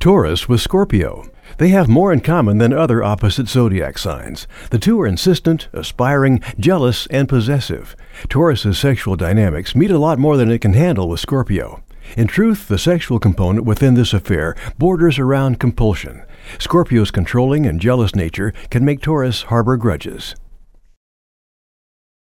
Taurus with Scorpio. They have more in common than other opposite zodiac signs. The two are insistent, aspiring, jealous, and possessive. Taurus's sexual dynamics meet a lot more than it can handle with Scorpio. In truth, the sexual component within this affair borders around compulsion. Scorpio's controlling and jealous nature can make Taurus harbor grudges.